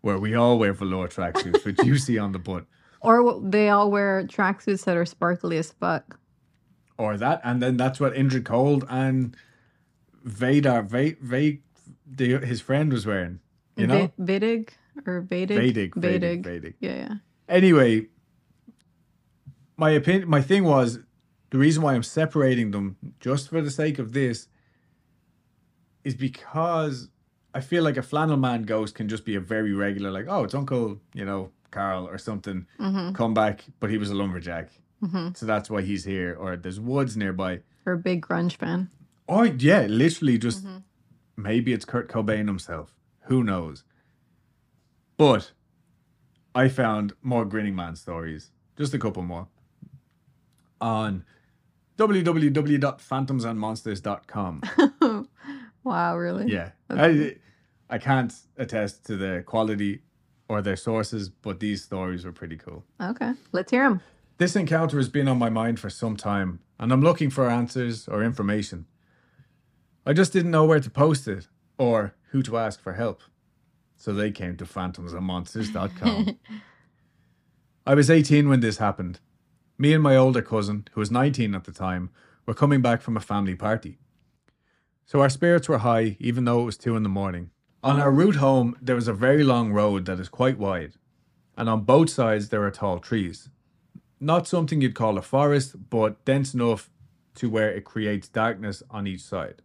Where we all wear velour tracksuits with juicy on the butt. Or they all wear tracksuits that are sparkly as fuck. Or that. And then that's what Indrid Cold and Vadar, Va- Va- the, his friend was wearing. You know? Vidig or Vedic? Vedic, Vedic, Vedic. Vedic. Yeah, yeah. anyway my opinion my thing was the reason why i'm separating them just for the sake of this is because i feel like a flannel man ghost can just be a very regular like oh it's uncle you know carl or something. Hmm come back. But he was a lumberjack. Hmm so that's why he's here or there's woods nearby. Or a big grunge fan. or yeah literally just Mhm. maybe it's kurt cobain himself. Who knows? But i found more grinning man stories. Just a couple more on www.phantomsandmonsters.com wow, really? yeah I, I can't attest to the quality or their sources but these stories were pretty cool Okay. Let's hear them. this encounter has been on my mind for some time, and I'm looking for answers or information. I just didn't know where to post it or who to ask for help. So they came to phantomsandmonsters.com. I was 18 when this happened. Me and my older cousin, who was 19 at the time, were coming back from a family party. So our spirits were high, even though it was 2 in the morning. On our route home, there was a very long road that is quite wide, and on both sides there are tall trees not something you'd call a forest, but dense enough to where it creates darkness on each side.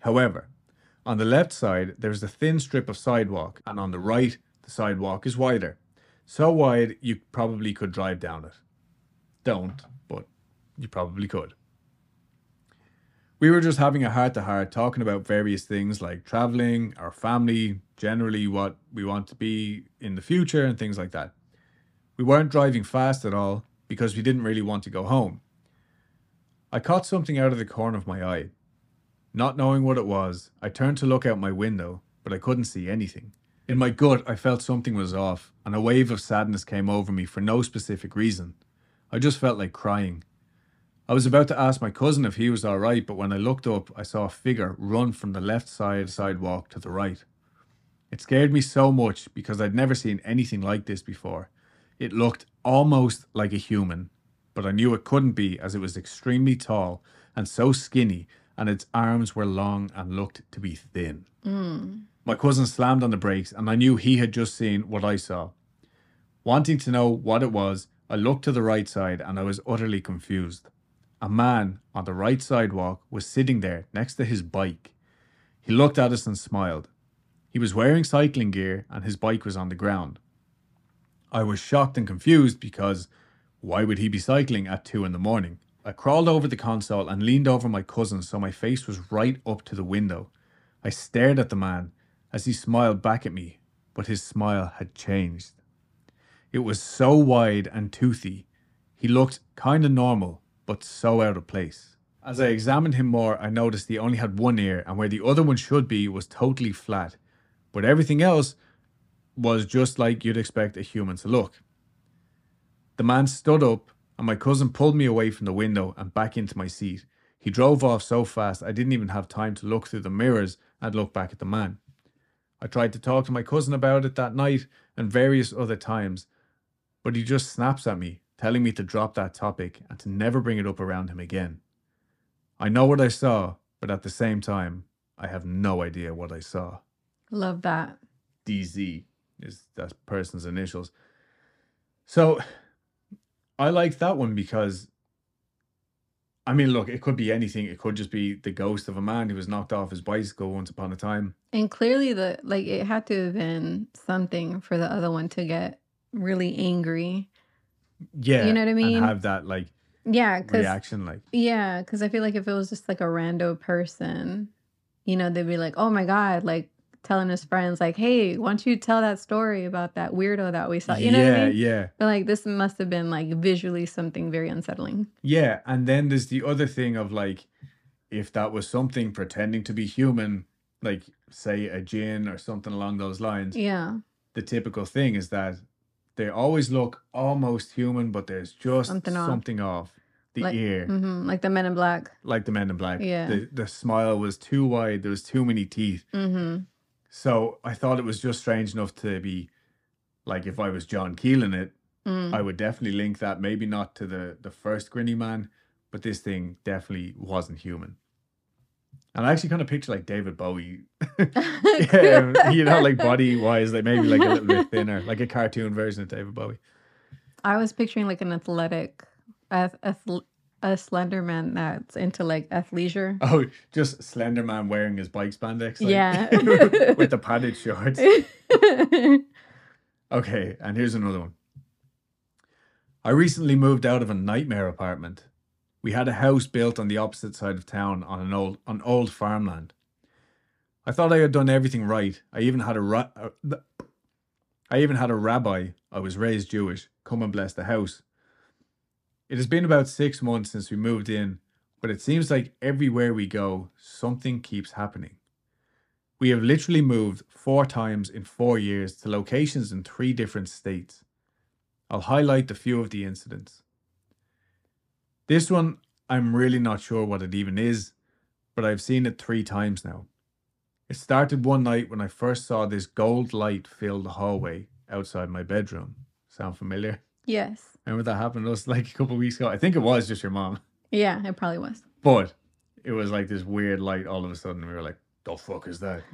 However, on the left side, there's a thin strip of sidewalk, and on the right, the sidewalk is wider. So wide, you probably could drive down it. Don't, but you probably could. We were just having a heart to heart talking about various things like traveling, our family, generally what we want to be in the future, and things like that. We weren't driving fast at all because we didn't really want to go home. I caught something out of the corner of my eye. Not knowing what it was, I turned to look out my window, but I couldn't see anything. In my gut, I felt something was off, and a wave of sadness came over me for no specific reason. I just felt like crying. I was about to ask my cousin if he was alright, but when I looked up, I saw a figure run from the left side sidewalk to the right. It scared me so much because I'd never seen anything like this before. It looked almost like a human, but I knew it couldn't be as it was extremely tall and so skinny, and its arms were long and looked to be thin. Mm. My cousin slammed on the brakes, and I knew he had just seen what I saw. Wanting to know what it was, I looked to the right side and I was utterly confused. A man on the right sidewalk was sitting there next to his bike. He looked at us and smiled. He was wearing cycling gear and his bike was on the ground. I was shocked and confused because why would he be cycling at 2 in the morning? I crawled over the console and leaned over my cousin so my face was right up to the window. I stared at the man as he smiled back at me, but his smile had changed. It was so wide and toothy. He looked kind of normal, but so out of place. As I examined him more, I noticed he only had one ear, and where the other one should be was totally flat. But everything else was just like you'd expect a human to look. The man stood up, and my cousin pulled me away from the window and back into my seat. He drove off so fast I didn't even have time to look through the mirrors and look back at the man. I tried to talk to my cousin about it that night and various other times, but he just snaps at me, telling me to drop that topic and to never bring it up around him again. I know what I saw, but at the same time, I have no idea what I saw. Love that. DZ is that person's initials. So I like that one because I mean, look, it could be anything. It could just be the ghost of a man who was knocked off his bicycle once upon a time. And clearly, the like it had to have been something for the other one to get really angry. Yeah. You know what I mean? Have that like Yeah, because reaction like yeah, because I feel like if it was just like a rando person, you know, they'd be like, "Oh my god!" Like telling his friends, like, "Hey, why don't you tell that story about that weirdo that we saw?" You know yeah, what I mean? yeah. But like, this must have been like visually something very unsettling. Yeah, and then there's the other thing of like, if that was something pretending to be human, like say a jinn or something along those lines, Yeah, the typical thing is that they always look almost human, but there's just Something something off. off. The Like- ear, hmm like the Men in Black. like the Men in Black. Yeah. The the smile was too wide. There was too many teeth. hmm So I thought it was just strange enough to be like if I was John Keel in it, Mm. I would definitely link that. Maybe not to the the first Grinny Man, but this thing definitely wasn't human. And I actually kind of picture like David Bowie, yeah, you know, like body wise, like maybe like a little bit thinner, like a cartoon version of David Bowie. I was picturing like an athletic, ath- athl- a slender man that's into like athleisure. Oh, just Slender Man wearing his bike spandex, like, Yeah. with the padded shorts. Okay, and here's another one. I recently moved out of a nightmare apartment. We had a house built on the opposite side of town on an old on old farmland. I thought I had done everything right. I even had a ra- uh, I even had a rabbi. I was raised Jewish. Come and bless the house. It has been about six months since we moved in, but it seems like everywhere we go, something keeps happening. We have literally moved four times in four years to locations in three different states. I'll highlight a few of the incidents. This one, I'm really not sure what it even is, but I've seen it three times now. It started one night when I first saw this gold light fill the hallway outside my bedroom. Sound familiar? yes. Remember that happened to us like a couple of weeks ago? I think it was just your mom. Yeah, it probably was. But it was like this weird light all of a sudden. We were like, the fuck is that?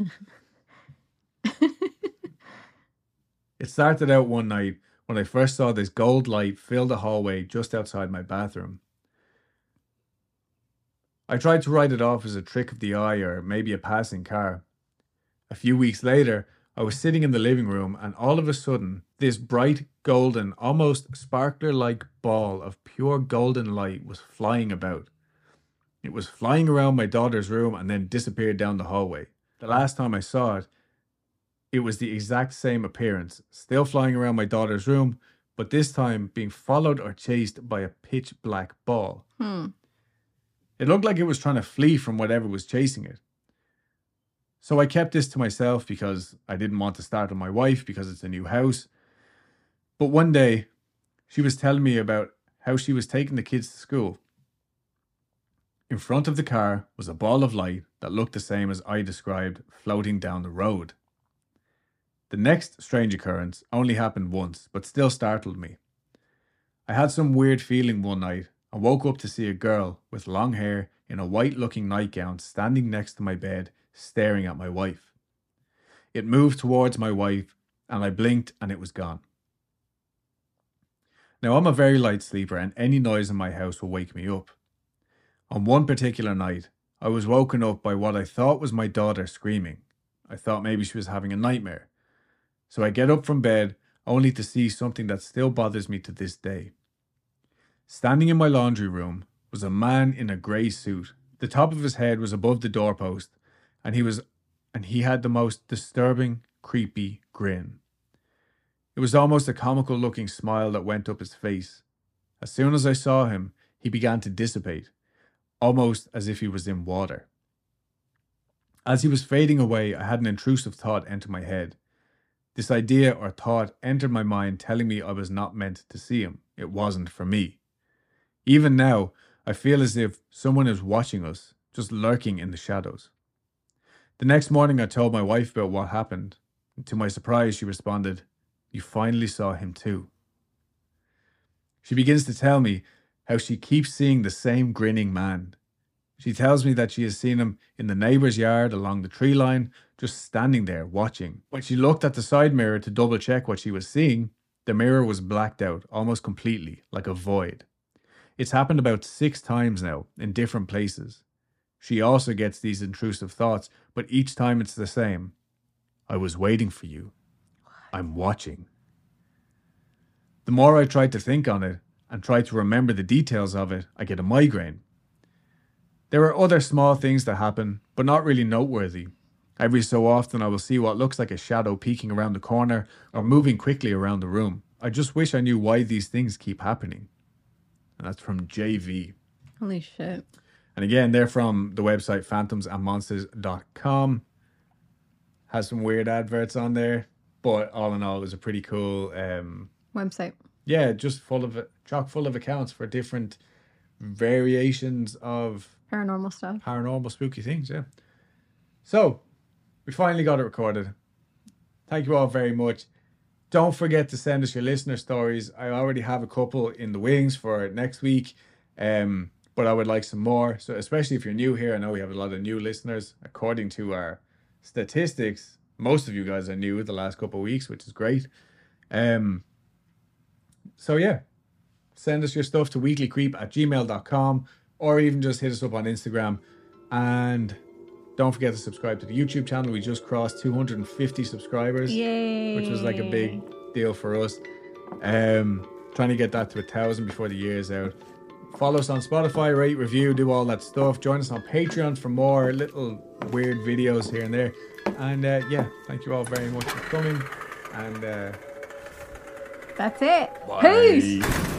It started out one night when I first saw this gold light fill the hallway just outside my bathroom. I tried to write it off as a trick of the eye or maybe a passing car. A few weeks later, I was sitting in the living room and all of a sudden, this bright, golden, almost sparkler like ball of pure golden light was flying about. It was flying around my daughter's room and then disappeared down the hallway. The last time I saw it, it was the exact same appearance, still flying around my daughter's room, but this time being followed or chased by a pitch black ball. Hmm. It looked like it was trying to flee from whatever was chasing it. So I kept this to myself because I didn't want to start on my wife because it's a new house. But one day, she was telling me about how she was taking the kids to school. In front of the car was a ball of light that looked the same as I described floating down the road. The next strange occurrence only happened once, but still startled me. I had some weird feeling one night and woke up to see a girl with long hair in a white looking nightgown standing next to my bed, staring at my wife. It moved towards my wife, and I blinked and it was gone. Now, I'm a very light sleeper, and any noise in my house will wake me up. On one particular night, I was woken up by what I thought was my daughter screaming. I thought maybe she was having a nightmare. So I get up from bed only to see something that still bothers me to this day. Standing in my laundry room was a man in a grey suit. The top of his head was above the doorpost, and he was and he had the most disturbing, creepy grin. It was almost a comical looking smile that went up his face. As soon as I saw him, he began to dissipate, almost as if he was in water. As he was fading away, I had an intrusive thought enter my head. This idea or thought entered my mind telling me I was not meant to see him. It wasn't for me. Even now, I feel as if someone is watching us, just lurking in the shadows. The next morning, I told my wife about what happened. and To my surprise, she responded, You finally saw him too. She begins to tell me how she keeps seeing the same grinning man. She tells me that she has seen him in the neighbour's yard along the tree line, just standing there watching. When she looked at the side mirror to double check what she was seeing, the mirror was blacked out almost completely, like a void. It's happened about six times now in different places. She also gets these intrusive thoughts, but each time it's the same. I was waiting for you. I'm watching. The more I try to think on it and try to remember the details of it, I get a migraine. There are other small things that happen, but not really noteworthy. Every so often, I will see what looks like a shadow peeking around the corner or moving quickly around the room. I just wish I knew why these things keep happening. And that's from JV. Holy shit. And again, they're from the website phantomsandmonsters.com. Has some weird adverts on there, but all in all, it was a pretty cool um, Website. yeah, just full of chock full of accounts for different variations of Paranormal stuff. paranormal spooky things. Yeah. So we finally got it recorded. Thank you all very much. Don't forget to send us your listener stories. I already have a couple in the wings for next week, um, but I would like some more. So especially if you're new here, I know we have a lot of new listeners. According to our statistics, most of you guys are new the last couple of weeks, which is great. Um, so yeah, send us your stuff to weeklycreep at gmail.com or even just hit us up on Instagram. And don't forget to subscribe to the YouTube channel. We just crossed 250 subscribers, Yay. which was like a big deal for us. Um, trying to get that to a thousand before the year's out. Follow us on Spotify, rate, review, do all that stuff. Join us on Patreon for more little weird videos here and there. And uh, yeah, thank you all very much for coming. And uh, That's it. bye. Peace.